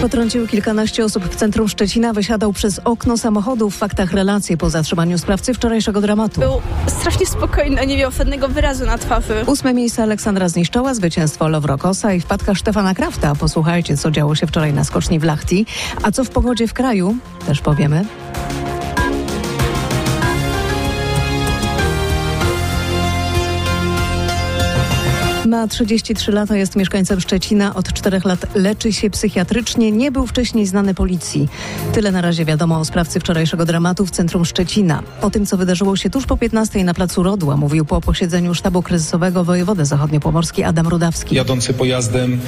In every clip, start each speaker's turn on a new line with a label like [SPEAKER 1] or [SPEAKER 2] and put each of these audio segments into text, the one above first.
[SPEAKER 1] Potrącił kilkanaście osób w centrum Szczecina, wysiadał przez okno samochodu. W faktach relacje po zatrzymaniu sprawcy wczorajszego dramatu.
[SPEAKER 2] Był strasznie spokojny, nie miał żadnego wyrazu na twarzy.
[SPEAKER 1] Ósme miejsce Aleksandra Zniszczoła, zwycięstwo Lowrokosa i wpadka Stefana Krafta. Posłuchajcie, co działo się wczoraj na skoczni w Lachti. A co w pogodzie w kraju? Też powiemy. Ma 33 lata, jest mieszkańcem Szczecina. Od czterech lat leczy się psychiatrycznie. Nie był wcześniej znany policji. Tyle na razie wiadomo o sprawcy wczorajszego dramatu w centrum Szczecina. O tym, co wydarzyło się tuż po 15 na placu Rodła, mówił po posiedzeniu sztabu kryzysowego wojewody zachodniopomorski Adam Rudawski.
[SPEAKER 3] Jadący pojazdem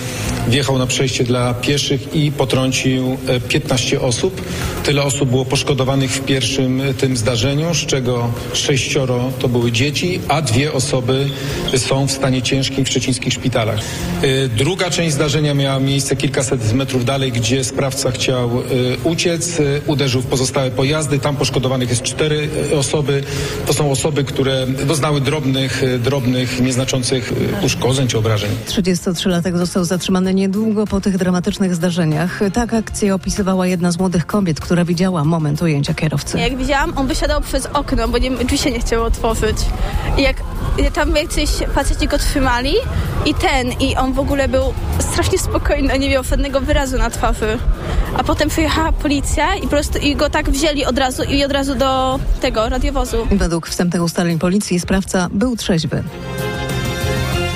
[SPEAKER 3] wjechał na przejście dla pieszych i potrącił 15 osób. Tyle osób było poszkodowanych w pierwszym tym zdarzeniu, z czego sześcioro to były dzieci, a dwie osoby są w stanie ciężkim szczecińskich szpitalach. Druga część zdarzenia miała miejsce kilkaset metrów dalej, gdzie sprawca chciał uciec, uderzył w pozostałe pojazdy. Tam poszkodowanych jest cztery osoby. To są osoby, które doznały drobnych, drobnych, nieznaczących uszkodzeń czy obrażeń.
[SPEAKER 1] 33-latek został zatrzymany niedługo po tych dramatycznych zdarzeniach. Tak akcję opisywała jedna z młodych kobiet, która widziała moment ujęcia kierowcy.
[SPEAKER 2] Jak widziałam, on wysiadał przez okno, bo nie, drzwi się nie chciało otworzyć. I jak tam jacyś faceci go trzymali i ten, i on w ogóle był strasznie spokojny, nie miał żadnego wyrazu na twarzy. A potem przyjechała policja i po prostu i go tak wzięli od razu i od razu do tego radiowozu.
[SPEAKER 1] Według wstępnych ustaleń policji sprawca był trzeźwy.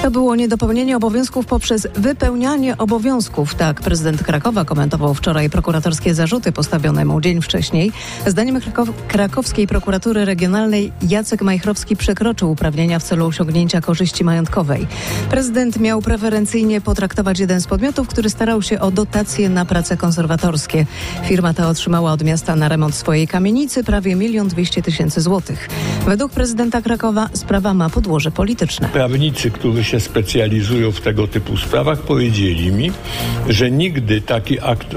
[SPEAKER 1] To było niedopełnienie obowiązków poprzez wypełnianie obowiązków. Tak prezydent Krakowa komentował wczoraj prokuratorskie zarzuty postawione mu dzień wcześniej. Zdaniem Krakow krakowskiej prokuratury regionalnej Jacek Majchrowski przekroczył uprawnienia w celu osiągnięcia korzyści majątkowej. Prezydent miał preferencyjnie potraktować jeden z podmiotów, który starał się o dotacje na prace konserwatorskie. Firma ta otrzymała od miasta na remont swojej kamienicy prawie milion dwieście tysięcy złotych. Według prezydenta Krakowa sprawa ma podłoże polityczne.
[SPEAKER 4] Prawnicy, którzy się specjalizują w tego typu sprawach, powiedzieli mi, że nigdy taki akt,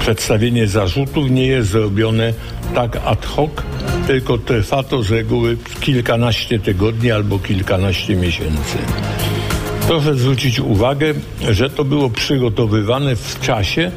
[SPEAKER 4] przedstawienie zarzutów nie jest zrobione tak ad hoc, tylko trwa to z reguły kilkanaście tygodni albo kilkanaście miesięcy. Proszę zwrócić uwagę, że to było przygotowywane w czasie,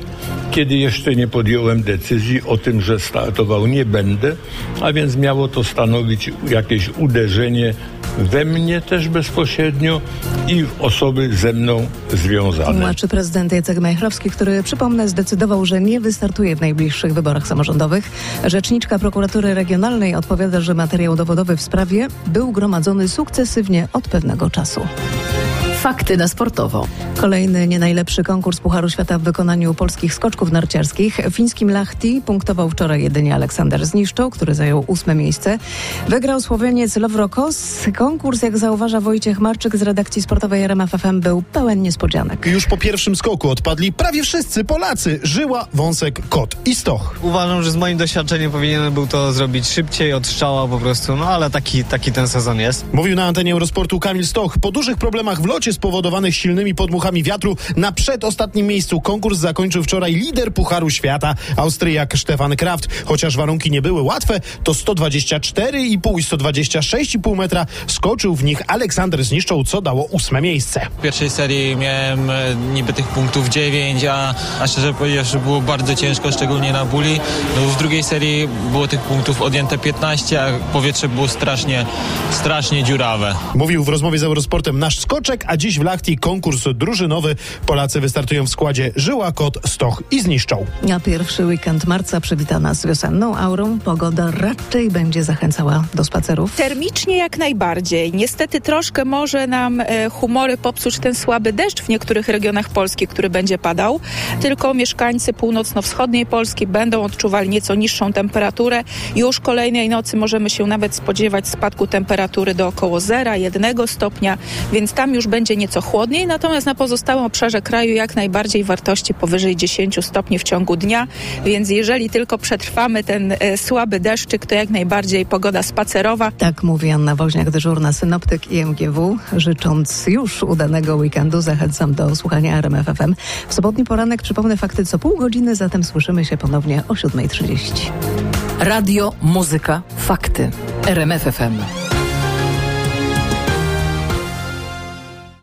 [SPEAKER 4] kiedy jeszcze nie podjąłem decyzji o tym, że startował nie będę, a więc miało to stanowić jakieś uderzenie we mnie też bezpośrednio i w osoby ze mną związane.
[SPEAKER 1] Tłumaczy prezydent Jacek Majchrowski, który, przypomnę, zdecydował, że nie wystartuje w najbliższych wyborach samorządowych. Rzeczniczka prokuratury regionalnej odpowiada, że materiał dowodowy w sprawie był gromadzony sukcesywnie od pewnego czasu.
[SPEAKER 5] Fakty na sportowo.
[SPEAKER 1] Kolejny nie najlepszy konkurs Pucharu Świata w wykonaniu polskich skoczków narciarskich. W fińskim Lahti punktował wczoraj jedynie Aleksander Zniszczą, który zajął ósme miejsce. Wygrał Słoweniec Lowrokos. Konkurs, jak zauważa Wojciech Marczyk z redakcji sportowej RMF FM, był pełen niespodzianek.
[SPEAKER 6] Już po pierwszym skoku odpadli prawie wszyscy Polacy. Żyła, Wąsek, Kot i Stoch.
[SPEAKER 7] Uważam, że z moim doświadczeniem powinienem był to zrobić szybciej, od strzała po prostu, no ale taki, taki ten sezon jest.
[SPEAKER 6] Mówił na antenie Eurosportu Kamil Stoch. Po dużych problemach w locie spowodowanych silnymi podmuchami wiatru na przedostatnim miejscu konkurs zakończył wczoraj lider Pucharu Świata, Austriak Stefan Kraft. Chociaż warunki nie były łatwe, to 124,5 i 126,5 metra skoczył w nich Aleksander Zniszczą, co dało ósme miejsce.
[SPEAKER 8] W pierwszej serii miałem e, niby tych punktów 9, a, a szczerze powiedziawszy było bardzo ciężko, szczególnie na buli. No, w drugiej serii było tych punktów odjęte 15, a powietrze było strasznie, strasznie dziurawe.
[SPEAKER 6] Mówił w rozmowie z Eurosportem nasz skoczek, a dziś w Lachti konkurs drużynowy. Polacy wystartują w składzie Żyła, Kot, Stoch i Zniszczą.
[SPEAKER 1] Na pierwszy weekend marca przywita nas wiosenną aurą. Pogoda raczej będzie zachęcała do spacerów.
[SPEAKER 9] Termicznie jak najbardziej. Niestety troszkę może nam e, humory popsuć ten słaby deszcz w niektórych regionach Polski, który będzie padał. Tylko mieszkańcy północno-wschodniej Polski będą odczuwali nieco niższą temperaturę. Już kolejnej nocy możemy się nawet spodziewać spadku temperatury do około 0,1 stopnia, więc tam już będzie nieco chłodniej. Natomiast na pozostałym obszarze kraju jak najbardziej wartości powyżej 10 stopni w ciągu dnia. Więc jeżeli tylko przetrwamy ten e, słaby deszczyk, to jak najbardziej pogoda spacerowa.
[SPEAKER 1] Tak mówi Anna Woźniak, dyżurna synoptyk i MGW. Życząc już udanego weekendu, zachęcam do słuchania RMF FM. W sobotni poranek przypomnę fakty co pół godziny, zatem słyszymy się ponownie o 7.30.
[SPEAKER 5] Radio, muzyka, fakty. RMF FM.